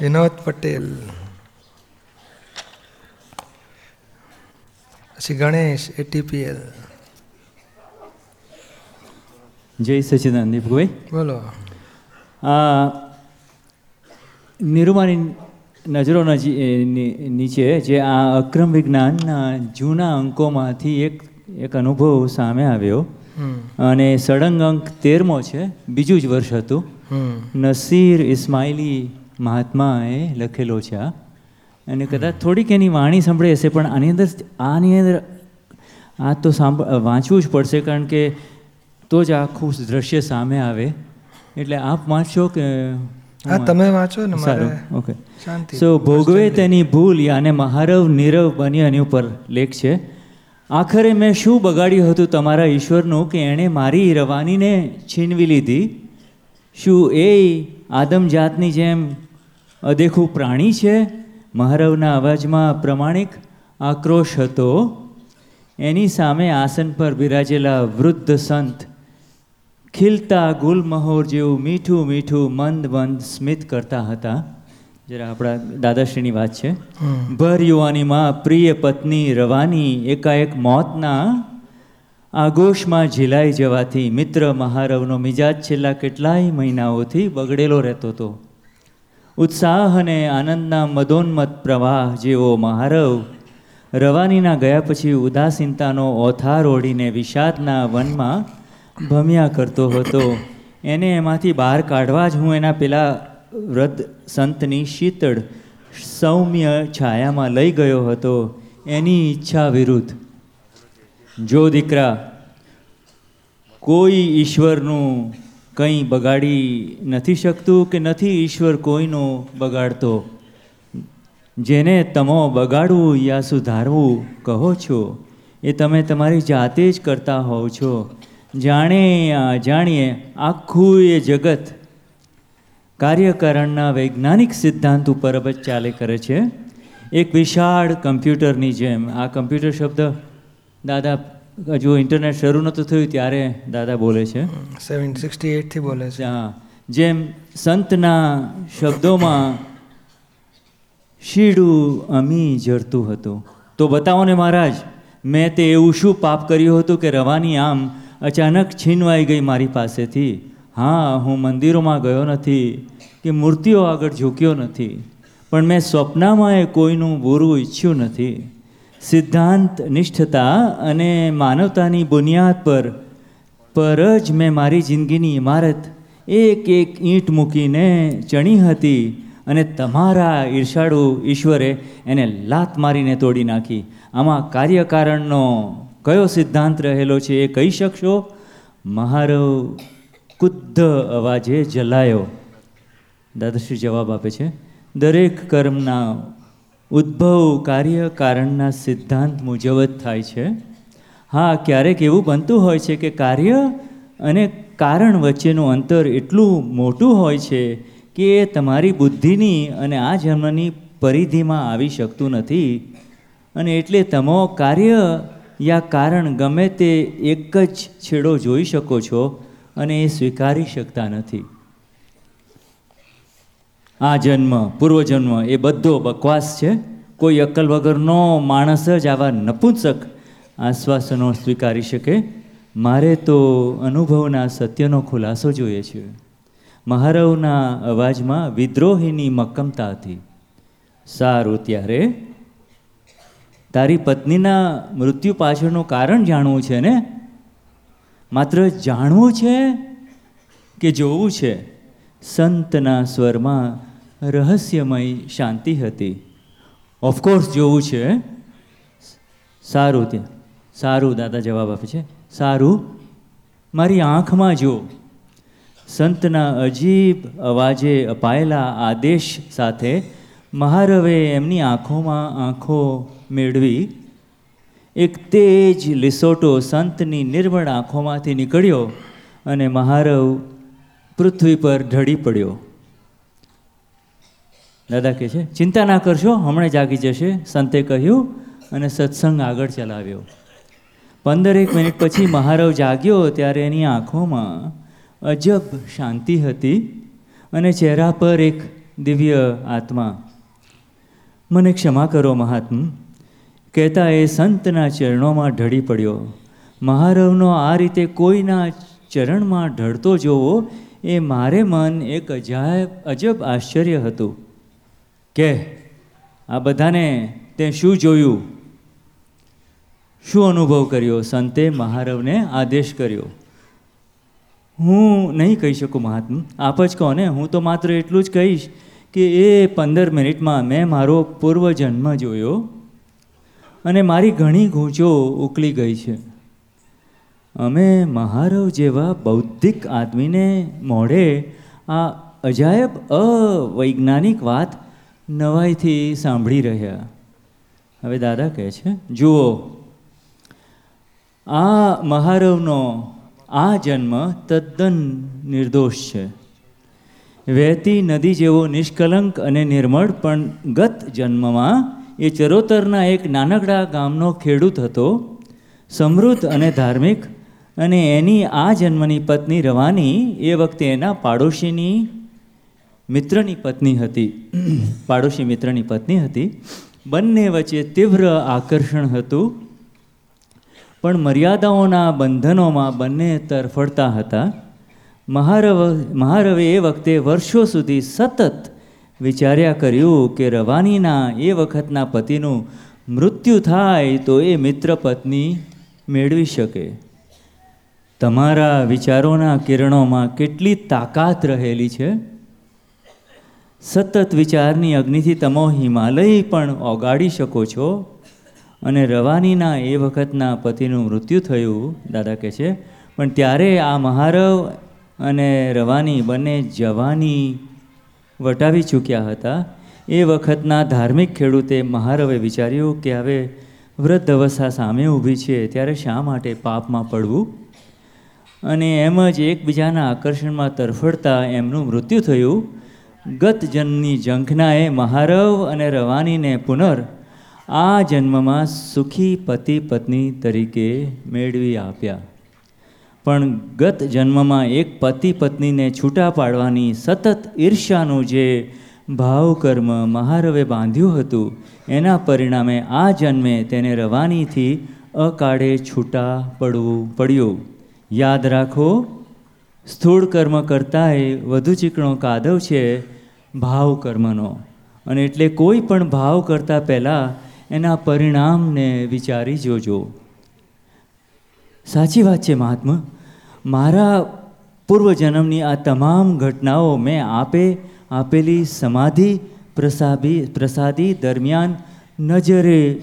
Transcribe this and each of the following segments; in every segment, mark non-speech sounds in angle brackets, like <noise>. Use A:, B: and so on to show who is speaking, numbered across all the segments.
A: વિનોદ પટેલ પછી ગણેશ એટીપીએલ
B: જય સચિદાન દીપકભાઈ
A: બોલો
B: આ નિરૂમાની નજરો નજી- નીચે જે આ અક્રમ વિજ્ઞાનના જૂના અંકોમાંથી એક એક અનુભવ સામે આવ્યો અને સળંગ અંક તેરમો છે બીજું જ વર્ષ હતું નસીર ઇસ્માઇલી મહાત્માએ લખેલો છે. આ અને કદાચ થોડીક એની વાણી સાંભળી હશે પણ આની અંદર આની અંદર આ તો સાંભ વાંચવું જ પડશે કારણ કે તો જ આખું દ્રશ્ય સામે આવે. એટલે આપ વાંચશો કે
A: હા તમે વાંચો ને
B: સારું ઓકે. સો ભોગવે તેની ભૂલ યાને મહારવ નીરવ બની એની ઉપર લેખ છે. આખરે મેં શું બગાડ્યું હતું તમારા ઈશ્વરનું કે એણે મારી રવાનીને છીનવી લીધી? શું એ આદમ જાતની જેમ અદેખું પ્રાણી છે. મહારવના અવાજમાં પ્રમાણિક આક્રોશ હતો. એની સામે આસન પર બિરાજેલા વૃદ્ધ સંત ખીલતા ગુલમહોર જેવું મીઠું મીઠું મંદ મંદ સ્મિત કરતા હતા. જરા આપણા દાદાશ્રીની વાત છે. ભર યુવાનીમાં પ્રિય પત્ની રવાની એકાએક મોતના આગોશમાં ઝીલાઈ જવાથી મિત્ર મહારવનો મિજાજ છેલ્લા કેટલાય મહિનાઓથી બગડેલો રહેતો હતો. ઉત્સાહ અને આનંદના મદોન્મત પ્રવાહ જેવો મહારવ રવાનીના ગયા પછી ઉદાસીનતાનો ઓથાર ઓઢીને વિષાદના વનમાં ભમ્યા કરતો હતો. એને એમાંથી બહાર કાઢવા જ હું એના પેલા વ્રત સંતની શીતળ સૌમ્ય છાયામાં લઈ ગયો હતો. એની ઈચ્છા વિરુદ્ધ. જો દીકરા, કોઈ ઈશ્વરનું કંઈ બગાડી નથી શકતું કે નથી ઈશ્વર કોઈનો બગાડતો? જેને તમો બગાડવું યા સુધારવું કહો છો, એ તમે તમારી જાતે જ કરતા હોવ છો. જાણે જાણીએ આખું એ જગત કાર્યકરણના વૈજ્ઞાનિક સિદ્ધાંત ઉપર જ ચાલે કરે છે. એક વિશાળ કમ્પ્યુટરની જેમ, આ કમ્પ્યુટર શબ્દ, દાદા હજુ ઇન્ટરનેટ શરૂ નહોતું થયું ત્યારે દાદા બોલે છે.
A: સેવન સિક્સટી એટથી બોલે છે.
B: હા. જેમ સંતના શબ્દોમાં શીડું અમી જરતું હતું. તો બતાવો ને મહારાજ મેં તે એવું શું પાપ કર્યું હતું કે રવાની આમ અચાનક છીનવાઈ ગઈ મારી પાસેથી? હા હું મંદિરોમાં ગયો નથી કે મૂર્તિઓ આગળ ઝૂક્યો નથી. પણ મેં સ્વપ્નમાં એ કોઈનું બુરું ઈચ્છ્યું નથી. સિદ્ધાંત, નિષ્ઠતા અને માનવતાની બુનિયાદ પર પર જ મેં મારી જિંદગીની ઇમારત એક એક ઈંટ મૂકીને ચણી હતી અને તમારા ઈર્ષાળુ ઈશ્વરે એને લાત મારીને તોડી નાખી. આમાં કાર્યકારણનો કયો સિદ્ધાંત રહેલો છે એ કહી શકશો? મહારો કુદ્ધ અવાજે જલાયો. દાદાશ્રી જવાબ આપે છે, દરેક કર્મના ઉદ્ભવ કાર્ય કારણના સિદ્ધાંત મુજબ જ થાય છે. હા, ક્યારેક એવું બનતું હોય છે કે કાર્ય અને કારણ વચ્ચેનું અંતર એટલું મોટું હોય છે કે એ તમારી બુદ્ધિની અને આ જન્મની પરિધિમાં આવી શકતું નથી. અને એટલે તમો કાર્ય યા કારણ ગમે તે એક જ છેડો જોઈ શકો છો અને એ સ્વીકારી શકતા નથી. આ જન્મ, પૂર્વજન્મ એ બધો બકવાસ છે. કોઈ અક્કલ વગરનો માણસ જ આવા નપુંસક આશ્વાસનો સ્વીકારી શકે. મારે તો અનુભવના સત્યનો ખુલાસો જોઈએ છે. મહારવના અવાજમાં વિદ્રોહીની મક્કમતા હતી. સારું ત્યારે. તારી પત્નીના મૃત્યુ પાછળનું કારણ જાણવું છે ને? માત્ર જાણવું છે કે જોવું છે? સંતના સ્વરમાં રહસ્યમય શાંતિ હતી. ઓફકોર્સ જોવું છે. સારું ત્યાં સારું દાદા જવાબ આપે છે. સારું. મારી આંખમાં જો સંતના અજીબ અવાજે અપાયેલા આદેશ સાથે મહારવે એમની આંખોમાં આંખો મેળવી. એક તેજ લિસોટો સંતની નિર્મળ આંખોમાંથી નીકળ્યો અને મહારવ પૃથ્વી પર ઢળી પડ્યો. દાદા કહે છે, ચિંતા ના કરશો, હમણાં જાગી જશે. સંતે કહ્યું અને સત્સંગ આગળ ચલાવ્યો. પંદરેક મિનિટ પછી મહારવ જાગ્યો ત્યારે એની આંખોમાં અજબ શાંતિ હતી અને ચહેરા પર એક દિવ્ય આત્મા. મને ક્ષમા કરો મહાત્મ. કહેતા એ સંતના ચરણોમાં ઢળી પડ્યો. મહારવનો આ રીતે કોઈના ચરણમાં ઢળતો જોવો એ મારે મન એક અજાયબ, અજબ આશ્ચર્ય હતું. કે, આ બધાને તે શું જોયું? શું અનુભવ કર્યો? સંતે મહારવને આદેશ કર્યો. હું નહીં કહી શકું મહાત્મ, આપ જ કહો ને, હું તો માત્ર એટલું જ કહીશ કે એ પંદર મિનિટમાં મેં મારો પૂર્વજન્મ જોયો અને મારી ઘણી ગૂંચો ઉકલી ગઈ છે. અમે મહારવ જેવા બૌદ્ધિક આદમીને મોઢે આ અજાયબ અવૈજ્ઞાનિક વાત નવાઈથી સાંભળી રહ્યા. હવે દાદા કહે છે, જુઓ, આ મહારવનો આ જન્મ તદ્દન નિર્દોષ છે. વહેતી નદી જેવો નિષ્કલંક અને નિર્મળ પણ ગત જન્મમાં એ ચરોતરના એક નાનકડા ગામનો ખેડૂત હતો, સમૃદ્ધ અને ધાર્મિક અને એની આ જન્મની પત્ની રવાની એ વખતે એના પાડોશીની મિત્રની પત્ની હતી. પાડોશી મિત્રની પત્ની હતી. બંને વચ્ચે તીવ્ર આકર્ષણ હતું. પણ મર્યાદાઓના બંધનોમાં બંને તરફડતા હતા. મહારવ, મહારવે એ વખતે વર્ષો સુધી સતત વિચાર્યા કર્યું કે રવાનીના એ વખતના પતિનું મૃત્યુ થાય તો એ મિત્ર પત્ની મેળવી શકે. તમારા વિચારોના કિરણોમાં કેટલી તાકાત રહેલી છે? સતત વિચારની અગ્નિથી તમો હિમાલય પણ ઓગાળી શકો છો. અને રવાનીના એ વખતના પતિનું મૃત્યુ થયું, દાદા કહે છે. પણ ત્યારે આ મહારવ અને રવાની બંને જવાની વટાવી ચૂક્યા હતા. એ વખતના ધાર્મિક ખેડૂતે મહારવે વિચાર્યું કે હવે વૃદ્ધ અવસ્થા સામે ઊભી છે, ત્યારે શા માટે પાપમાં પડવું? અને એમ જ એકબીજાના આકર્ષણમાં તરફડતા એમનું મૃત્યુ થયું. ગત જન્મની ઝંખનાએ મહારવ અને રવાનીને પુનર આ જન્મમાં સુખી પતિ પત્ની તરીકે મેળવી આપ્યા. પણ ગત જન્મમાં એક પતિ પત્નીને છૂટા પાડવાની સતત ઈર્ષ્યાનું જે ભાવકર્મ મહારવે બાંધ્યું હતું, એના પરિણામે આ જન્મે તેને રવાનીથી અકાળે છૂટા પડવું પડ્યું. યાદ રાખો, સ્થૂળ કર્મ કરતાંય વધુ ચીકણો કાદવ છે ભાવ કર્મનો. અને એટલે કોઈ પણ ભાવ કરતાં પહેલાં એના પરિણામને વિચારી જોજો. સાચી વાત છે મહાત્મા. મારા પૂર્વજન્મની આ તમામ ઘટનાઓ મેં આપે આપેલી સમાધિ પ્રસાદી પ્રસાદી દરમિયાન નજરે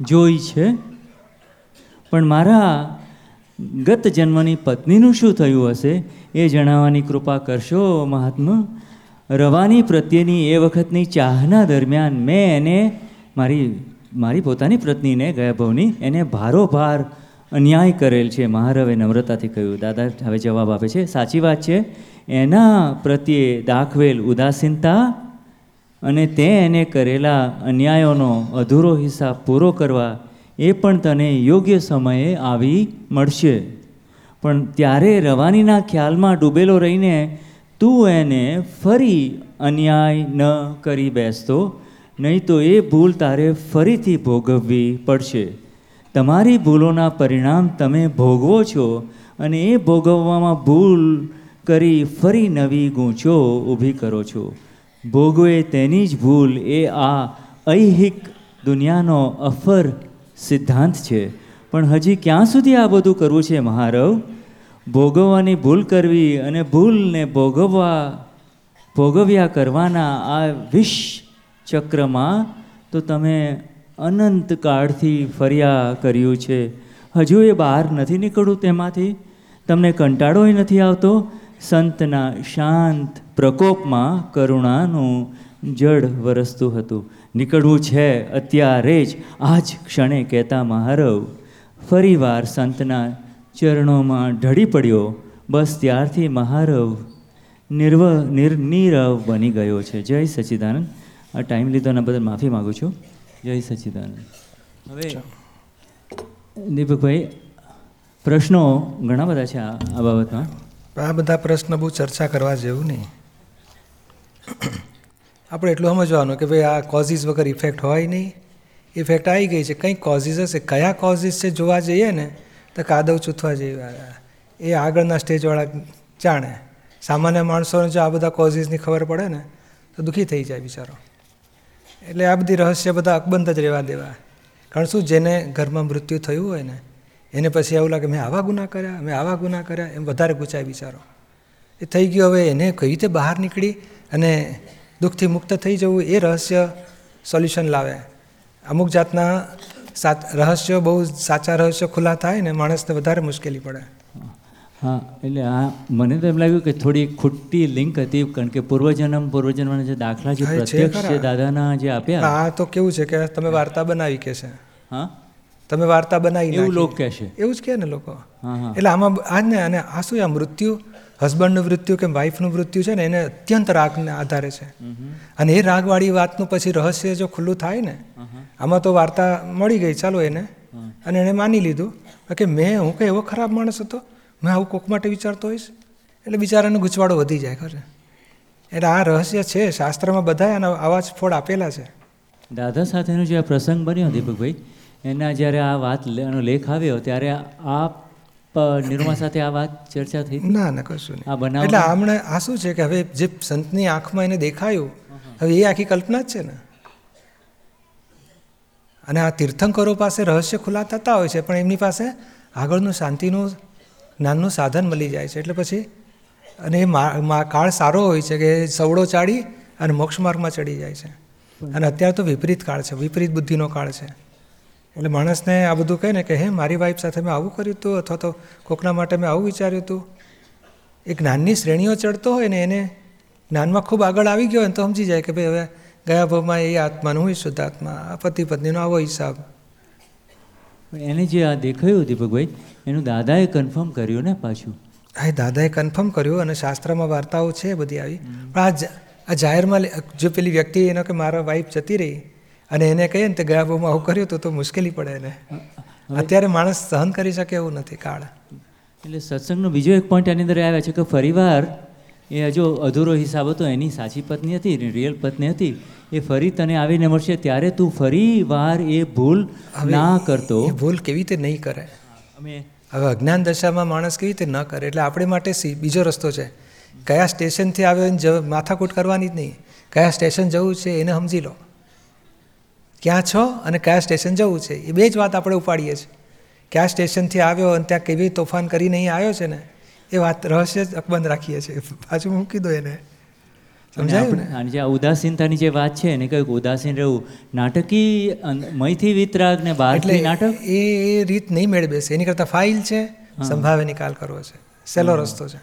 B: જોઈ છે. પણ મારા ગત જન્મની પત્નીનું શું થયું હશે એ જણાવવાની કૃપા કરશો મહાત્મા? રવાની પ્રત્યેની એ વખતની ચાહના દરમિયાન મેં એને મારી મારી પોતાની પત્નીને, ગયા ભવની, એને ભારોભાર અન્યાય કરેલ છે. મહારવે નમ્રતાથી કહ્યું, દાદા, હવે જવાબ આપે છે. સાચી વાત છે. એના પ્રત્યે દાખવેલ ઉદાસીનતા અને તે એને કરેલા અન્યાયોનો અધૂરો હિસાબ પૂરો કરવા એ પણ તને યોગ્ય સમયે આવી મળશે. પણ ત્યારે રવાનીના ખ્યાલમાં ડૂબેલો રહીને તું એને ફરી અન્યાય ન કરી બેસતો, નહીં તો એ ભૂલ તારે ફરીથી ભોગવવી પડશે. તમારી ભૂલોના પરિણામ તમે ભોગવો છો અને એ ભોગવવામાં ભૂલ કરી ફરી નવી ગૂંચો ઊભી કરો છો. ભોગવે તેની જ ભૂલ એ આ ઐહિક દુનિયાનો અફર સિદ્ધાંત છે. પણ હજી ક્યાં સુધી આ બધું કરવું છે મહારવ? ભોગવવાની ભૂલ કરવી અને ભૂલને ભોગવવા, ભોગવ્યા કરવાના આ વિષ ચક્રમાં તો તમે અનંત કાળથી ફર્યા કર્યું છે. હજુ એ બહાર નથી નીકળવું તેમાંથી. તમને કંટાળોય નથી આવતો? સંતના શાંત પ્રકોપમાં કરુણાનું જળ વરસતું હતું. નીકળવું છે અત્યારે જ. આ જ ક્ષણે કહેતા મહારવ, ફરીવાર સંતના ચરણોમાં ઢળી પડ્યો. બસ ત્યારથી મહારવ નિર્વ, નિર, નિરવ બની ગયો છે. જય સચ્ચિદાનંદ આ ટાઈમ લીધો એના બદલ માફી માગું છું. જય સચ્ચિદાનંદ હવે દીપકભાઈ, પ્રશ્નો ઘણા બધા છે આ બાબતમાં.
A: આ બધા પ્રશ્ન બહુ ચર્ચા કરવા જેવું નહીં. આપણે એટલું સમજવાનું કે ભાઈ આ કોઝિસ વગર ઇફેક્ટ હોય નહીં. ઇફેક્ટ આવી ગઈ છે. કંઈ કોઝિસ હશે. કયા કોઝિસ છે જોવા જઈએ ને તો કાદવ ચૂથવા જેવી એ આગળના સ્ટેજવાળા જાણે. સામાન્ય માણસોને જો આ બધા કોઝિસની ખબર પડે ને, તો દુઃખી થઈ જાય બિચારો. એટલે આ બધી રહસ્ય બધા અકબંધ જ રહેવા દેવા. કારણ શું, જેને ઘરમાં મૃત્યુ થયું હોય ને, એને પછી એવું લાગે, મેં આવા ગુના કર્યા, મેં આવા ગુના કર્યા, એમ વધારે ગુચાય બિચારો. એ થઈ ગયો, હવે એને કઈ રીતે બહાર નીકળી અને દુઃખથી મુક્ત થઈ જવું, એ રહસ્ય સોલ્યુશન લાવે. અમુક જાતના સાચ રહસ્યો બહુ સાચા રહસ્યો ખુલ્લા થાય ને માણસને વધારે મુશ્કેલી પડે.
B: હા એટલે આ મને તો એમ લાગ્યું કે થોડી ખોટી લિંક હતી કારણ કે પૂર્વજન્મ પૂર્વજન્મના જે દાખલા જે પ્રત્યક્ષ. છે દાદાના જે આપ્યા.
A: આ તો કેવું છે કે તમે વાર્તા બનાવી કે છે?
B: હા?
A: તમે વાર્તા બનાવી
B: એવું લોકો કહે છે.
A: એવું જ કહે ને લોકો.
B: હા હા.
A: એટલે આમાં આ જ ને અને આ શું આ મૃત્યુ હસબન્ડનું મૃત્યુ કે વાઈફનું મૃત્યુ છે ને એને અત્યંત રાગને આધારે છે. અને એ રાગવાળી વાતનું પછી રહસ્ય જો ખુલ્લું થાય ને આમાં તો વાર્તા મળી ગઈ ચાલો એને. અને એણે માની લીધું કે મેં હું કંઈ એવો ખરાબ માણસ હતો મેં આવું કોક માટે વિચારતો હોઈશ. એટલે બિચારાનો ગૂંચવાડો વધી જાય ખરે. એટલે આ રહસ્ય છે શાસ્ત્રમાં બધા આના આવા જ ફોડ આપેલા છે.
B: દાદા સાથેનો જે આ પ્રસંગ બન્યો દીપકભાઈ એના જ્યારે આ વાત લેખ આવ્યો ત્યારે અ, નિર્મા સાથે આ વાત ચર્ચા થઈ?
A: ના ના કશું નહીં.
B: આ બનાવ
A: એટલે આમણે આ શું છે કે હવે જે સંતની આંખમાં એને દેખાયું હવે એ આખી કલ્પના જ છે ને. અને આ તીર્થંકરો પાસે રહસ્ય ખુલ્લા થતા હોય છે પણ એમની પાસે આગળનું શાંતિનું જ્ઞાનનું સાધન મળી જાય છે. એટલે પછી અને એ કાળ સારો હોય છે કે સવડો ચાડી અને મોક્ષ માર્ગમાં ચડી જાય છે. અને અત્યારે તો વિપરીત કાળ છે વિપરીત બુદ્ધિનો કાળ છે. એટલે માણસને આ બધું કહે ને કે હે મારી વાઈફ સાથે મેં આવું કર્યું હતું અથવા તો કોકના માટે મેં આવું વિચાર્યું હતું એ જ્ઞાનની શ્રેણીઓ ચડતો હોય ને એને જ્ઞાનમાં ખૂબ આગળ આવી ગયો હોય ને તો સમજી જાય કે ભાઈ હવે ગયા ભાવમાં એ આત્માનું હું શુદ્ધ આત્મા આ પતિ પત્નીનો આવો હિસાબ.
B: એને જે આ દેખાયું દીપકભાઈ એનું દાદાએ કન્ફર્મ કર્યું ને પાછું?
A: હા એ દાદાએ કન્ફર્મ કર્યું અને શાસ્ત્રમાં વાર્તાઓ છે બધી આવી. પણ આ જાહેરમાં જો પેલી વ્યક્તિ એનો કે મારા વાઈફ જતી રહી અને એને કહીએ ને તે ગયા બહુમાં આવું કર્યું હતું તો મુશ્કેલી પડે એને. અત્યારે માણસ સહન કરી શકે એવું નથી કાળ.
B: એટલે સત્સંગનો બીજો એક પોઈન્ટ એની અંદર આવ્યા છે કે ફરીવાર એ હજુ અધૂરો હિસાબ હતો એની સાચી પત્ની હતી રિયલ પત્ની હતી એ ફરી તને આવીને મળશે ત્યારે તું ફરી વાર એ ભૂલ ના કરતો.
A: ભૂલ કેવી રીતે નહીં કરે?
B: અમે
A: હવે અજ્ઞાન દશામાં માણસ કેવી રીતે ન કરે? એટલે આપણે માટે સી બીજો રસ્તો છે. કયા સ્ટેશનથી આવ્યો એને માથાકૂટ કરવાની જ નહીં. કયા સ્ટેશન જવું છે એને સમજી લો. ક્યાં છો અને કયા સ્ટેશન જવું છે? એ બે જ વાત આપણે ઉપાડીએ છીએ. કયા સ્ટેશનથી આવ્યો અને ત્યાં કેવી તોફાન કરીને અહીં આવ્યો છે ને? એ વાત રહસ્ય જ અકબંધ રાખીએ છીએ. પાછું મૂકી દો એને. સમજાયું
B: જે ઉદાસીનતાની જે વાત છે એને કહ્યું ઉદાસીન રહેવું. નાટકી મયથી વિતરાગ ને
A: એટલે
B: બહારથી નાટક?
A: એ એ રીત નહીં મેળ બેસે એની કરતાં ફાઇલ છે સંભાવે નિકાલ કરવો છે. સહેલો રસ્તો છે.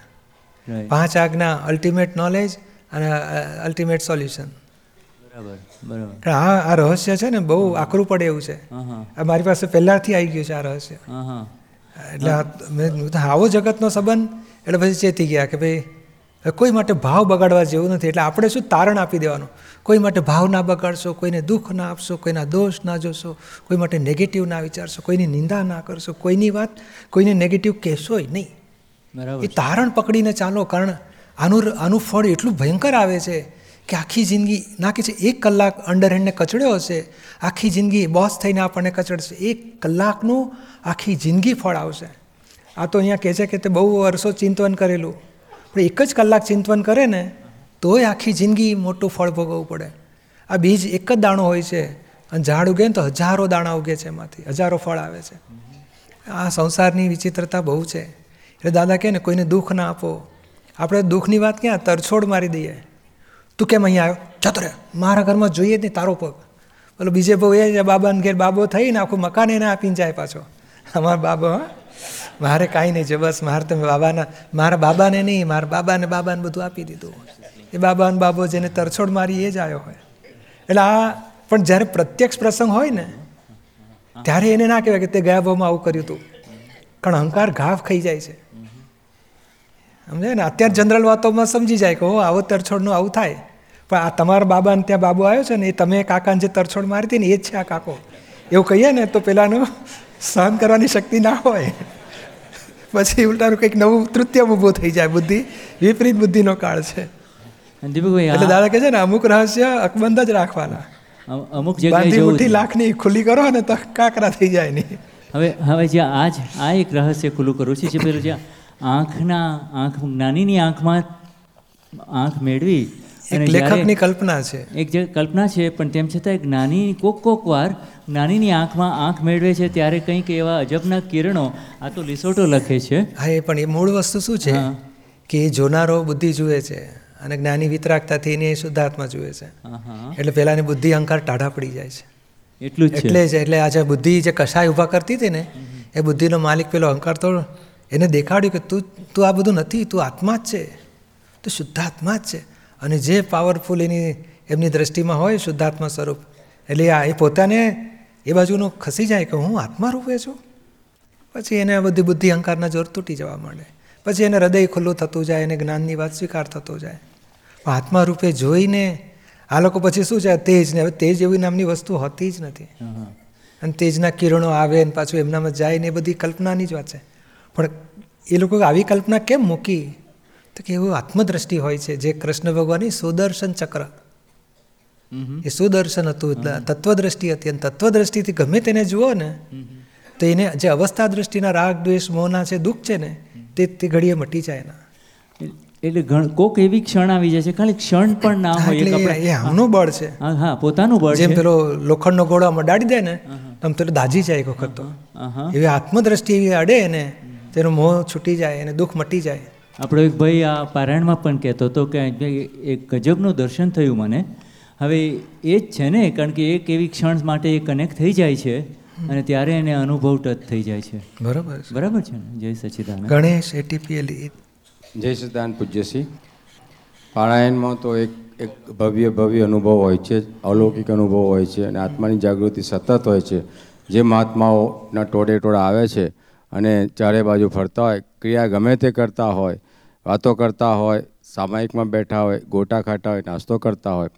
A: પાંચ આજ્ઞા અલ્ટિમેટ નોલેજ અને અલ્ટિમેટ સોલ્યુશન આ આ રહસ્ય છે ને બહુ આકરું પડે એવું છે.
B: હા હા.
A: આ મારી પાસે પહેલાંથી આવી ગયું છે આ રહસ્ય.
B: હા હા.
A: એટલે મેં આવો જગતનો સંબંધ એટલે પછી ચેતી ગયા કે ભાઈ કોઈ માટે ભાવ બગાડવા જેવું નથી એટલે આપણે શું તારણ આપી દેવાનું? કોઈ માટે ભાવ ના બગાડશો કોઈને દુઃખ ના આપશો કોઈના દોષ ના જોશો કોઈ માટે નેગેટિવ ના વિચારશો કોઈની નિંદા ના કરશો કોઈની વાત કોઈને નેગેટિવ કહેશોય નહીં.
B: બરાબર
A: એ તારણ પકડીને ચાલો કારણ આનું આનું ફળ એટલું ભયંકર આવે છે કે આખી જિંદગી ના કે છે, એક કલાક અંડરહેન્ડને કચડ્યો હશે, આખી જિંદગી બોસ થઈને આપણને કચડશે. એક કલાકનું આખી જિંદગી ફળ આવશે. આ તો અહીંયા કહે છે કે તે બહુ વર્ષો ચિંતવન કરેલું. પણ એક જ કલાક ચિંતવન કરે ને, તોય આખી જિંદગી મોટું ફળ ભોગવવું પડે. આ બીજ એક જ દાણો હોય છે. અને ઝાડ ઉગે ને તો હજારો દાણા ઉગે છે એમાંથી. હજારો ફળ આવે છે. આ સંસારની વિચિત્રતા બહુ છે. એટલે દાદા કહે ને, કોઈને દુઃખ ના આપો. આપણે દુઃખની વાત ક્યાં? તરછોડ મારી દઈએ. તું કેમ અહીંયા આવ્યો? જતો મારા ઘરમાં જોઈએ જ નહીં તારો પગ. બોલો બીજે બહુ એ બાબાને ઘેર બાબો થઈને આખું મકાન એને આપીને જાય પાછો. અમારા બાબો, હા? મારે કાંઈ નહીં છે, બસ મારે તમે બાબાના, મારા બાબાને નહીં, મારા બાબાને બાબાને બધું આપી દીધું. એ બાબાને બાબો જેને તરછોડ મારી એ જ આવ્યો હોય. એટલે આ, પણ જ્યારે પ્રત્યક્ષ પ્રસંગ હોય ને, ત્યારે એને ના કહેવાય કે તે ગયા ભાવમાં આવું કર્યું હતું કારણ અહંકાર ઘાવ ખાઈ જાય છે. સમજાય ને? અત્યારે જનરલ વાતોમાં સમજી જાય કે હો આવો તરછોડનું આવું થાય. પણ આ તમારા બાબાને ત્યાં બાબુ આવ્યો છે ને એ તમે કાકાને જે તરછોડ મારી હતી ને એ જ છે આ કાકો. એવું કહીએ ને તો પેલાનું સહન કરવાની શક્તિ ના હોય. પછી ઉલટાનું કંઈક નવું તૃતીય ઊભું થઈ જાય બુદ્ધિ વિપરીત બુદ્ધિનો કાળ છે.
B: દીપકભાઈ
A: એટલે દાદા કહે છે ને અમુક રહસ્ય અકબંધ જ રાખવાના.
B: અમુક જગ્યાએ
A: મુઠ્ઠી લાખની ખુલ્લી કરો ને તો કાકરા થઈ જાય નહીં.
B: હવે હવે જે આ આ એક રહસ્ય ખુલ્લું કરું છું જે પેલું જે આંખના આંખ નાનીની આંખમાં આંખ મેળવી જ્યારે-
A: લેખકની કલ્પના છે.
B: એક જે કલ્પના છે પણ તેમ છતાં એક નાની કોક કોક વાર નાનીની આંખમાં આંખ મેળવે છે ત્યારે કંઈક એવા અજબના કિરણો આ તો લિસોટો લખે છે.
A: હા એ પણ એ મૂળ વસ્તુ શું છે? કે જોનારો બુદ્ધિ જુએ છે અને જ્ઞાની વિતરાગતાથી એને શુદ્ધાત્મા જુએ છે. એટલે પહેલાંની બુદ્ધિ અહંકાર ટાઢા પડી જાય છે.
B: એટલું જ
A: એટલે જ એટલે આજે બુદ્ધિ જે કશાય ઊભા કરતી હતી ને એ બુદ્ધિનો માલિક પેલો અહંકાર તો એને દેખાડ્યું કે તું તું આ બધું નથી તું આત્મા જ છે. તું શુદ્ધાત્મા જ છે. અને જે પાવરફુલ એની એમની દ્રષ્ટિમાં હોય શુદ્ધાત્મા સ્વરૂપ એટલે આ એ પોતાને એ બાજુનું ખસી જાય કે હું આત્મા રૂપે છું. પછી એને આ બધી બુદ્ધિ અહંકારના જોર તૂટી જવા માંડે. પછી એને હૃદય ખુલ્લું થતું જાય એને જ્ઞાનની વાત સ્વીકાર થતો જાય. પણ આત્મા રૂપે જોઈને આ લોકો પછી શું છે? તેજ ને હવે તેજ એવી નામની વસ્તુ હોતી જ નથી. અને તેજના કિરણો આવે ને પાછું એમનામાં જાય ને એ બધી કલ્પનાની જ વાત છે. પણ એ લોકો આવી કલ્પના કેમ મૂકી? તો કે એવું આત્મદ્રષ્ટિ હોય છે જે કૃષ્ણ ભગવાનની સુદર્શન ચક્ર.
B: હમ.
A: એ સુદર્શન હતું તત્વદ્રષ્ટિ હતી. અને તત્વદ્રષ્ટિથી ગમે તેને જુઓ ને તો એને જે અવસ્થા દ્રષ્ટિના રાગ દ્વેષ મોહના છે દુઃખ છે ને તે તે ઘડીએ મટી જાય એના.
B: એટલે ઘણ કોક એવી ક્ષણ આવી જાય છે ખાલી ક્ષણ પણ ના હોય
A: એટલે એ- આમનું બળ છે.
B: હા પોતાનું બળ
A: જેમ પેલો લોખંડનો ગોળો આમાં દે ને આમ પેલો દાજી જાય એક વખત તો. એવી આત્મદ્રષ્ટિ એવી અડે ને તેનો મોહ છૂટી જાય અને દુઃખ મટી જાય.
B: આપણો એક ભાઈ આ પારાયણમાં પણ કહેતો હતો કે એક ગજબનું દર્શન થયું મને. હવે એ જ છે ને કારણ કે એક એવી ક્ષણ માટે એ કનેક્ટ થઈ જાય છે અને ત્યારે એને અનુભવ ટચ થઈ જાય છે.
A: બરાબર
B: બરાબર છે ને? જય સચિદાન
A: ગણેશ એટીપીએલ
C: જય સચિદાન પૂજ્યસિંહ પારાયણમાં તો એક એક ભવ્ય ભવ્ય અનુભવ હોય છે અલૌકિક અનુભવ હોય છે અને આત્માની જાગૃતિ સતત હોય છે. જે મહાત્માઓના ટોળે ટોળા આવે છે અને ચારે બાજુ ફરતા હોય, ક્રિયા ગમે તે કરતા હોય, વાતો કરતા હોય, સામાયિકમાં બેઠા હોય, ગોટા ખાતા હોય, નાસ્તો કરતા હોય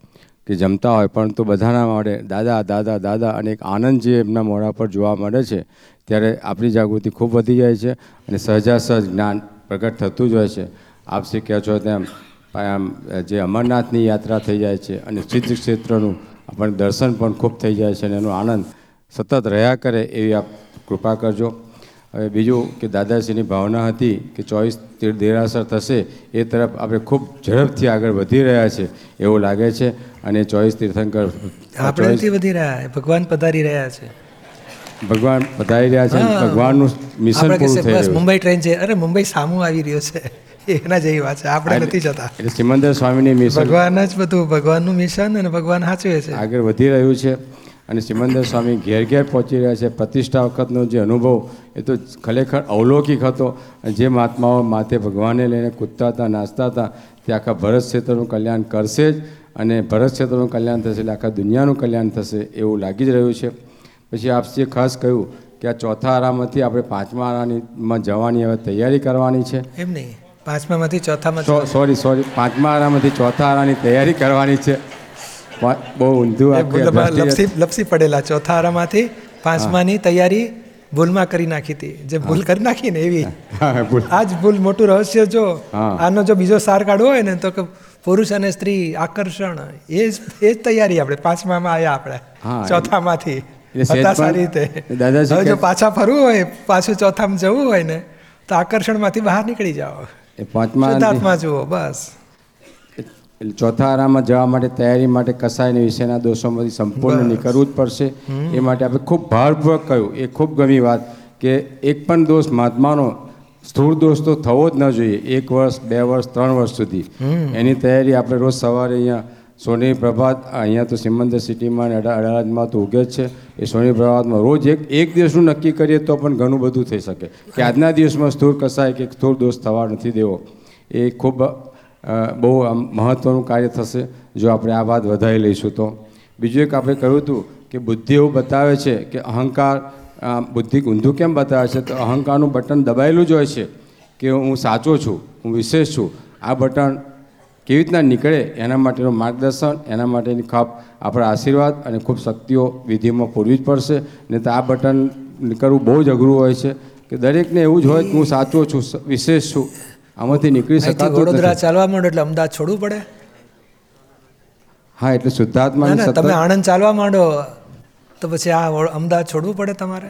C: કે જમતા હોય, પરંતુ બધાના માટે દાદા દાદા દાદા અને એક આનંદ જે એમના મોઢા પર જોવા મળે છે, ત્યારે આપણી જાગૃતિ ખૂબ વધી જાય છે અને સહજાસહજ જ્ઞાન પ્રગટ થતું જ હોય છે. આપ શ્રી કહો છો તેમ, આમ, જે અમરનાથની યાત્રા થઈ જાય છે અને સિદ્ધ ક્ષેત્રનું આપણને દર્શન પણ ખૂબ થઈ જાય છે અને એનો આનંદ સતત રહ્યા કરે એવી આપ કૃપા કરજો. હવે બીજું કે દાદાશ્રીની ભાવના હતી કે ચોવીસ તીર્થ દેરાસર થશે એ તરફ આપણે ખૂબ ઝડપથી આગળ વધી રહ્યા છે એવું લાગે છે. અને ચોવીસ તીર્થંકર
A: આપણે વધી રહ્યા ભગવાન પધારી રહ્યા છે.
C: ભગવાન પધારી રહ્યા છે ભગવાનનું મિશન પૂરું થઈ રહ્યું
A: મુંબઈ ટ્રેન છે. અરે મુંબઈ સામું આવી રહ્યો છે. <laughs> એના જેવી વાત છે. આપણે નથી જતા.
C: એટલે સિમંદર સ્વામીની મિશન
A: ભગવાન જ બધું ભગવાનનું મિશન અને ભગવાન સાચવે છે.
C: આગળ વધી રહ્યું છે. અને સિમંદર સ્વામી ઘેર ઘેર પહોંચી રહ્યા છે. પ્રતિષ્ઠા વખતનો જે અનુભવ એ તો ખરેખર અવલૌકિક હતો. અને જે મહાત્માઓ માથે ભગવાનને લઈને કૂદતા હતા નાચતા હતા તે આખા ભરત ક્ષેત્રનું કલ્યાણ કરશે જ અને ભરત ક્ષેત્રનું કલ્યાણ થશે એટલે આખા દુનિયાનું કલ્યાણ થશે એવું લાગી જ રહ્યું છે. પછી આપશે ખાસ કહ્યું કે આ ચોથા આરામથી આપણે પાંચમા આરામમાં જવાની હવે તૈયારી કરવાની છે.
A: એમ નહીં. પાંચમામાંથી ચોથામાં
C: સોરી સોરી પાંચમા આરામથી ચોથા આરાની તૈયારી કરવાની છે. બહુ ઊંધું
A: લપસી લપસી પડેલા ચોથા આરામાંથી પાંચમાની તૈયારી ભૂલમાં કરી નાખી હતી. જે ભૂલ કરી નાખી ને એવી. આ જ ભૂલ. મોટું રહસ્ય જો આનો જો બીજો સાર કાઢવો હોય ને તો કે પુરુષ અને સ્ત્રી આકર્ષણ એ જ એ જ તૈયારી આપણે પાંચમામાં આવ્યા આપણે. ચોથામાંથી. હતા સારી રીતે. હવે જો પાછા ફરવું હોય પાછું ચોથામાં જવું હોય ને તો આકર્ષણમાંથી બહાર નીકળી જાઓ.
C: પાંચમા
A: જુઓ બસ.
C: એટલે ચોથા આરામમાં જવા માટે તૈયારી માટે કસાયને વિશેના દોષોમાંથી સંપૂર્ણ નીકળવું જ પડશે. એ માટે આપણે ખૂબ ભારપૂર્વક કહ્યું. એ ખૂબ ગમી વાત કે એક પણ દોષ મહાત્માનો સ્થૂળ દોષ તો થવો જ ન જોઈએ. એક વર્ષ બે વર્ષ ત્રણ વર્ષ સુધી. એની તૈયારી આપણે રોજ સવારે અહીંયા સોની પ્રભાત અહીંયા તો સિમંદર સિટીમાં અને તો ઉગે જ છે. એ સોની પ્રભાતમાં રોજ એક એક દિવસનું નક્કી કરીએ તો પણ ઘણું બધું થઈ શકે. કે આજના દિવસમાં સ્થૂળ કસાય કે સ્થૂળ દોષ થવા નથી દેવો એ ખૂબ બહુ આમ મહત્ત્વનું કાર્ય થશે. જો આપણે આ વાત વધારી લઈશું તો. બીજું એક આપણે કહ્યું હતું કે બુદ્ધિ એવું બતાવે છે કે અહંકાર બુદ્ધિ ઊંધું કેમ બતાવે છે? તો અહંકારનું બટન દબાયેલું જ હોય છે કે હું સાચો છું, હું વિશેષ છું. આ બટન કેવી રીતના નીકળે એના માટેનું માર્ગદર્શન, એના માટેની ખપ આપણા આશીર્વાદ અને ખૂબ શક્તિઓ વિધિમાં પૂરવી જ પડશે. નહીં તો આ બટન નીકળવું બહુ જ અઘરું હોય છે કે દરેકને એવું જ હોય કે હું સાચો છું, વિશેષ છું. આમાંથી નીકળી શકાતું
A: વડોદરા ચાલવા માંડો એટલે અમદાવાદ છોડવું પડે.
C: હા એટલે સતત
A: તમે આણંદ ચાલવા માંડો તો પછી આ અમદાવાદ છોડવું પડે તમારે.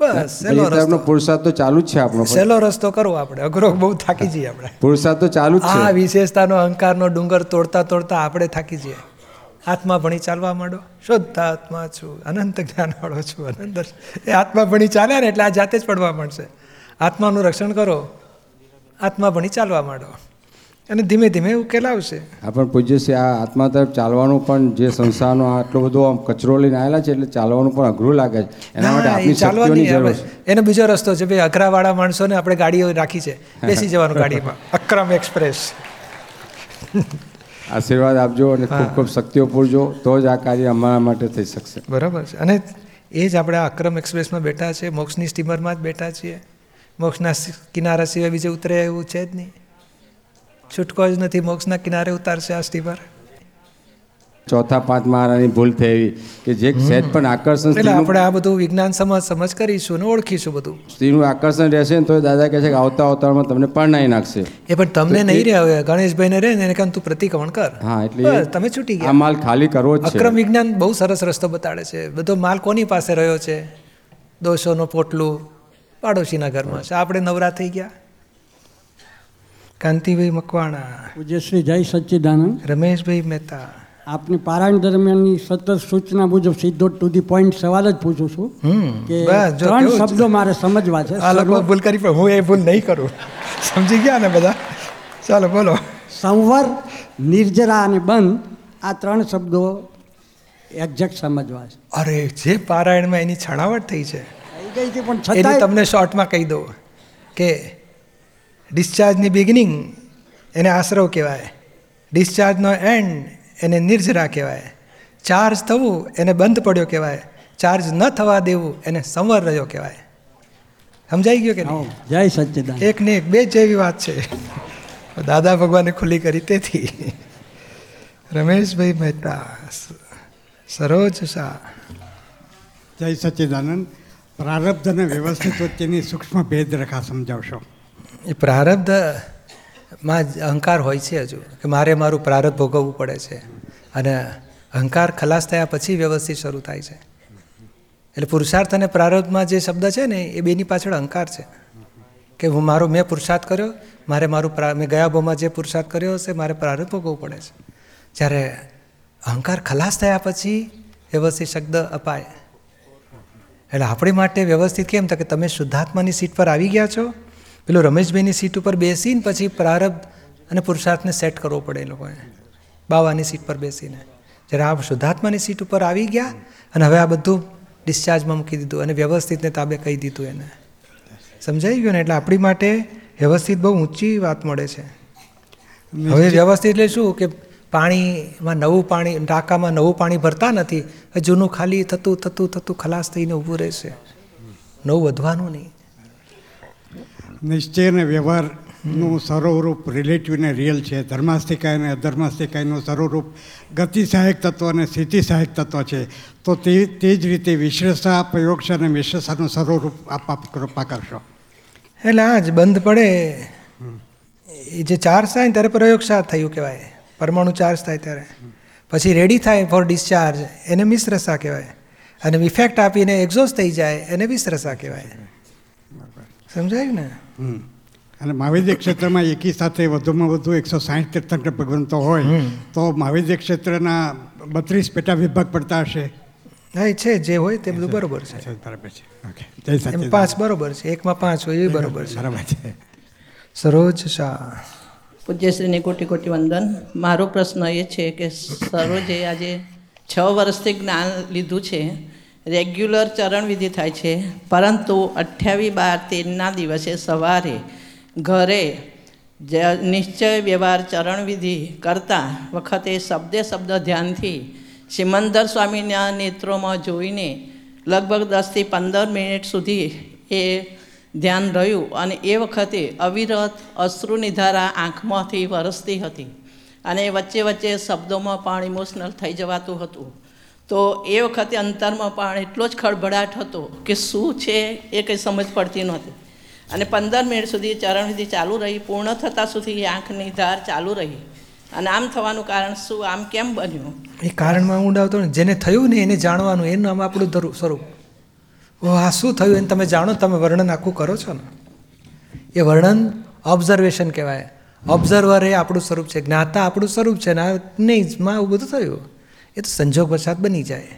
A: બસ સહેલો રસ્તો.
C: પુરુષાર્થ તો ચાલુ જ છે આપણો
A: સહેલો રસ્તો કરવો આપણે અઘરો બહુ થાકી જઈએ આપણે.
C: પુરુષાર્થ તો ચાલુ જ
A: આ વિશેષતાનો અહંકારનો ડુંગર તોડતા તોડતા આપણે થાકી જઈએ. આત્મા ભણી ચાલવા માંડો. શુદ્ધ આત્મા છું અનંત જ્ઞાનવાળો છું અનંત એ આત્મા ભણી ચાલ્યા ને એટલે આ જાતે જ પડવા માંડશે. આત્માનું રક્ષણ કરો. આત્મા ભણી ચાલવા માંડો. અને ધીમે ધીમે ઉકેલ આવશે
C: આ પણ પૂજ્ય છે આ આત્મા તરફ ચાલવાનું પણ જે સંસારનો આટલો બધો આમ કચરો લઈને આવેલા છે એટલે ચાલવાનું પણ અઘરું લાગે છે. એના માટે આપણી
A: ચાલવાની
C: જરૂર
A: એનો બીજો રસ્તો છે ભાઈ અઘરાવાળા માણસોને આપણે ગાડીઓ રાખી છે બેસી જવાનું ગાડીમાં. અક્રમ એક્સપ્રેસ. <laughs>
C: આશીર્વાદ આપજો અને ખૂબ ખૂબ શક્તિઓ પૂરજો તો જ આ કાર્ય અમારા માટે થઈ શકશે.
A: બરાબર છે. અને એ જ આપણે અક્રમ એક્સપ્રેસમાં બેઠા છે મોક્ષની સ્ટીમરમાં જ બેઠા છીએ. મોક્ષના કિનારા સિવાય બીજે ઉતરે એવું છે જ નહીં. છૂટકો જ નથી મોક્ષના કિનારે ઉતારશે આસ્તી પર.
C: ચોથા પાંચ મહારાની ભૂલ થઈ કે જે સહેજ પણ આકર્ષણ
A: એટલે આપણે આ બધું વિજ્ઞાન સમજ સમજ કરીશું ને ઓળખીશું બધું.
C: સ્ત્રીનું આકર્ષણ રહેશે ને તો દાદા કહે છે કે આવતા અવતારમાં તમને પણ નહીં નાખશે.
A: એ પણ તમને નહીં રહે હવે ગણેશભાઈને રહે ને એને કારણે તું પ્રતિક્રમણ કર.
C: હા એટલે
A: તમે છૂટી ગયા.
C: માલ ખાલી કરવો છે.
A: અક્રમ વિજ્ઞાન બહુ સરસ રસ્તો બતાડે છે. બધો માલ કોની પાસે રહ્યો છે? દોષોનો પોટલું પાડોશીના ઘરમાં છે. આપણે નવરા થઈ ગયા. કાંતિભાઈ મકવાણા.
D: પૂજ્યશ્રી જય સચ્ચિદાનંદ.
A: રમેશભાઈ મહેતા.
D: આપની પારાયણ દરમિયાનની સતત સૂચના મુજબ સીધો ટુ ધી પોઈન્ટ સવાલ જ પૂછું છું કે ત્રણ શબ્દો મારે સમજવા છે.
A: આ લોકો ભૂલ કરી પણ હું એ ભૂલ નહીં કરું. સમજી ગયા ને બધા? ચાલો બોલો.
D: સંવર નિર્જરા અને બંધ આ ત્રણ શબ્દો એક્ઝેક્ટ સમજવા છે.
A: અરે જે પારાયણમાં એની છણાવટ થઈ છે.
D: ગઈ છે પણ છતાંય
A: તમને શોર્ટમાં કહી દઉં કે ડિસ્ચાર્જની બિગિનિંગ એને આશરવ કહેવાય ડિસ્ચાર્જનો એન્ડ એને નિર્જરા કહેવાય ચાર્જ થવું એને બંધ પડ્યો કહેવાય ચાર્જ ન થવા દેવું એને સંવર રહ્યો કહેવાય. સમજાઈ ગયો કે નહીં?
D: જય સચ્ચિદાનંદ.
A: એક ને એક બે જેવી વાત છે. દાદા ભગવાને ખુલ્લી કરી તેથી. રમેશભાઈ મહેતા સરોજ શાહ.
E: જય સચ્ચિદાનંદ. પ્રારબ્ધ અને વ્યવસ્થિત વચ્ચેની સૂક્ષ્મ ભેદ રેખા સમજાવશો.
A: એ પ્રારબ્ધમાં જ અહંકાર હોય છે હજુ, કે મારે મારું પ્રારબ્ધ ભોગવવું પડે છે. અને અહંકાર ખલાસ થયા પછી વ્યવસ્થિત શરૂ થાય છે. એટલે પુરુષાર્થ અને પ્રારબ્ધમાં જે શબ્દ છે ને, એ બેની પાછળ અહંકાર છે. કે હું મારો, મેં પુરુષાર્થ કર્યો, મારે મારું પ્રા, મેં ગયા ભાવમાં જે પુરુષાર્થ કર્યો હશે, મારે પ્રારબ્ધ ભોગવવું પડે છે. જ્યારે અહંકાર ખલાસ થયા પછી વ્યવસ્થિત શબ્દ અપાય. એટલે આપણી માટે વ્યવસ્થિત કેમ તો કે તમે શુદ્ધાત્માની સીટ પર આવી ગયા છો? પેલું રમેશભાઈની સીટ ઉપર બેસીને પછી પ્રારબ્ધ અને પુરુષાર્થને સેટ કરવો પડે એ લોકોએ. બાવાની સીટ પર બેસીને. જ્યારે આ શુદ્ધાત્માની સીટ ઉપર આવી ગયા અને હવે આ બધું ડિસ્ચાર્જમાં મૂકી દીધું અને વ્યવસ્થિતને તાબે કહી દીધું એને. સમજાઈ ગયું ને? એટલે આપણી માટે વ્યવસ્થિત બહુ ઊંચી વાત મળે છે. હવે વ્યવસ્થિત એટલે શું? કે પાણીમાં નવું પાણી ટાંકામાં નવું પાણી ભરતા નથી. જૂનું ખાલી થતું થતું થતું ખલાસ થઈને ઊભું રહેશે. નવું વધવાનું નહીં.
E: નિશ્ચય અને વ્યવહારનું સર્વરૂપ રિલેટિવ અને રિયલ છે. ધર્માસ્તિકાય અને અધર્માસ્તિકાયનું સર્વરૂપ ગતિ સહાયક તત્વ અને સ્થિતિ સહાયક તત્વ છે. તો તે તે જ રીતે વિશ્લેષા પ્રયોગશા અને વિશ્લેષાનું સર્વરૂપ આપ કૃપા કરશો.
A: એટલે આ જ બંધ પડે. એ જે ચાર સાય ત્યારે પ્રયોગશા થયું કહેવાય. પરમાણુ ચાર્જ થાય ત્યારે. પછી રેડી થાય ફોર ડિસ્ચાર્જ એને મિશ્રસા કહેવાય. અને ઇફેક્ટ આપીને એક્ઝોસ્ટ થઈ જાય એને વિશ્રસા કહેવાય. સમજાયું ને.
E: અને મહાવિદ્ય ક્ષેત્રમાં એકી સાથે વધુમાં વધુ એકસો સાહીઠ તીર્થંકર ભગવંતો હોય તો મહાવેદ્ય ક્ષેત્રના બત્રીસ પેટા વિભાગ પડતા હશે?
A: હા છે જે હોય તે બધું બરોબર છે.
E: બરાબર છે.
A: પાંચ બરોબર છે એકમાં પાંચ હોય એ બરોબર છે.
E: બરાબર છે.
A: સરોજ શાહ.
F: પૂજ્યશ્રીને કોટી કોટી વંદન. મારો પ્રશ્ન એ છે કે સરોજે આજે છ વર્ષથી જ્ઞાન લીધું છે. રેગ્યુલર ચરણવિધિ થાય છે. પરંતુ અઠ્યાવીસ બાર તેરના દિવસે સવારે ઘરે જ નિશ્ચય વ્યવહાર ચરણવિધિ કરતા વખતે શબ્દે શબ્દ ધ્યાનથી સિમંદર સ્વામીના નેત્રોમાં જોઈને લગભગ દસથી પંદર મિનિટ સુધી એ ધ્યાન રહ્યું અને એ વખતે અવિરત અશ્રુની ધારા આંખમાંથી વરસતી હતી અને વચ્ચે વચ્ચે શબ્દોમાં પણ ઇમોશનલ થઈ જવાતું હતું. તો એ વખતે અંતરમાં પણ એટલો જ ખળભળાટ હતો કે શું છે એ કંઈ સમજ પડતી નહોતી. અને પંદર મિનિટ સુધી ચરણવિધિ ચાલુ રહી, પૂર્ણ થતાં સુધી આંખની ધાર ચાલુ રહી. અને આમ થવાનું કારણ શું? આમ કેમ બન્યું?
A: એ કારણમાં ઊંડાવતો ને જેને થયું ને એને જાણવાનું, એનું આમ આપણું સ્વરૂપ. ઓ આ શું થયું એને તમે જાણો તમે વર્ણન આખું કરો છો ને. એ વર્ણન ઓબ્ઝર્વેશન કહેવાય. ઓબ્ઝર્વર એ આપણું સ્વરૂપ છે, જ્ઞાતા આપણું સ્વરૂપ છે ને નહીં આવું બધું થયું. એ તો સંજોગ વસાત બની જાય.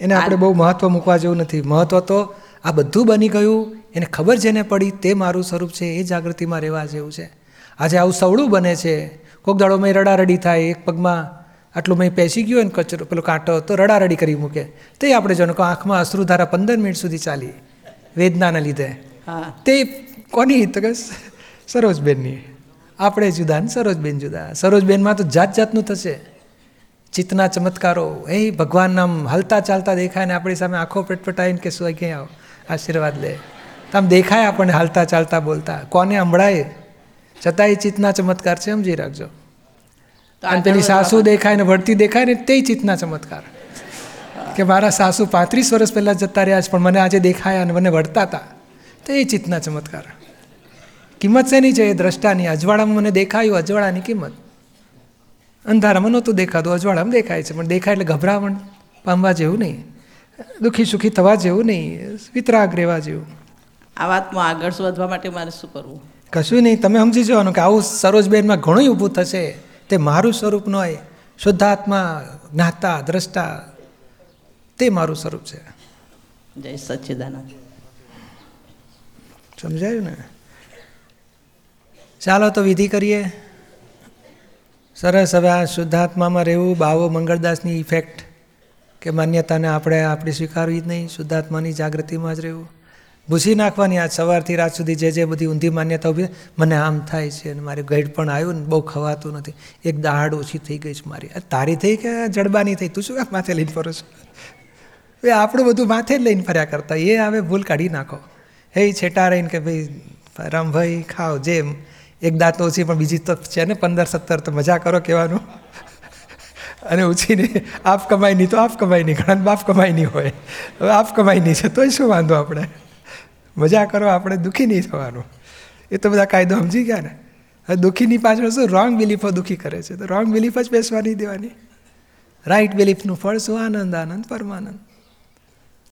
A: એને આપણે બહુ મહત્ત્વ મૂકવા જેવું નથી. મહત્ત્વ તો આ બધું બની ગયું, એને ખબર જેને પડી તે મારું સ્વરૂપ છે, એ જાગૃતિમાં રહેવા જેવું છે. આજે આવું સવડું બને છે. કોક દાડો મેં રડારડી થાય, એક પગમાં આટલું મેં પેસી ગયો ને કચરો પેલો કાંટો તો રડારડી કરી મૂકે. તે આપણે જોને કહો આંખમાં અશ્રુધારા પંદર મિનિટ સુધી ચાલી વેદનાના લીધે.
F: હા.
A: તે કોની તો કે સરોજબેનની. આપણે જુદા ને સરોજબેન જુદા. સરોજબેનમાં તો જાત જાતનું થશે. ચિત્તના ચમત્કારો. એ ભગવાન નામ હલતા ચાલતા દેખાય ને આપણી સામે આંખો પટપટાઈને કે શું ક્યાં આવો? આશીર્વાદ લે. તો આમ દેખાય આપણને હાલતા ચાલતા બોલતા. કોને સંભળાય? છતાં એ ચિત્તના ચમત્કાર છે સમજી રાખજો. અને પેલી સાસુ દેખાય ને વળતી દેખાય ને તે ચિત્તના ચમત્કાર. કે મારા સાસુ પાંત્રીસ વર્ષ પહેલાં જતા રહ્યા છે પણ મને આજે દેખાયા અને મને વળતા હતા તો એ ચિત્તના ચમત્કાર. કિંમત શેની છે? એ દ્રષ્ટાની. અજવાળામાં મને દેખાયું અજવાળાની કિંમત. અંધારામાં નહોતું દેખાતું અજવાળામાં દેખાય છે પણ દેખાય એટલે ગભરામણ પામવા જેવું નહીં. દુઃખી સુખી થવા જેવું નહીં વિતરાગ રહેવા જેવું.
F: આ વાતમાં આગળ વધવા માટે મારે શું કરવું?
A: કશું નહીં. તમે સમજી જવાનું કે આવું સરોજબેનમાં ઘણું ઊભું થશે. તે મારું સ્વરૂપ ન હોય. શુદ્ધાત્મા જ્ઞાતા દ્રષ્ટા તે મારું સ્વરૂપ છે.
F: જય સચ્ચિદાનંદ.
A: સમજાયું ને? ચાલો તો વિધિ કરીએ. સરસ હવે આ શુદ્ધાત્મામાં રહેવું બાવો મંગળદાસની ઇફેક્ટ કે માન્યતાને આપણે આપણે સ્વીકારવી જ નહીં. શુદ્ધાત્માની જાગૃતિમાં જ રહેવું. ભૂસી નાખવાની આજ સવારથી રાત સુધી જે જે બધી ઊંધી માન્યતા ઊભી મને આમ થાય છે અને મારે ગઈડ પણ આવ્યું ને બહુ ખવાતું નથી. એક દાડ ઓછી થઈ ગઈ છે મારી. તારી થઈ કે જડબાની થઈ? તું શું કામ માથે લઈને ફરો છો? એ આપણું બધું માથે જ લઈને ફર્યા કરતા. એ હવે ભૂલ કાઢી નાખો. હે છેટા રહીને કે ભાઈ રામભાઈ ખાઓ જેમ એક દાંત ઓછી, પણ બીજી તો છે ને પંદર, સત્તર, તો મજા કરો કહેવાનું. અને ઉછીને આપ કમાઈ નહીં તો આપ કમાઈ નહીં ઘણા બાપ કમાઈ નહીં હોય. હવે આપ કમાઈ નહીં છે, તોય શું વાંધો આપણે? મજા કરો આપણે દુઃખી નહીં થવાનું. એ તો બધા કાયદો સમજી ગયા ને. હવે દુઃખીની પાછળ શું? રોંગ બિલીફો દુઃખી કરે છે. તો રોંગ બિલીફ જ બેસવાની દેવાની. રાઈટ બિલીફનું ફળ શું? આનંદ આનંદ, પરમાનંદ.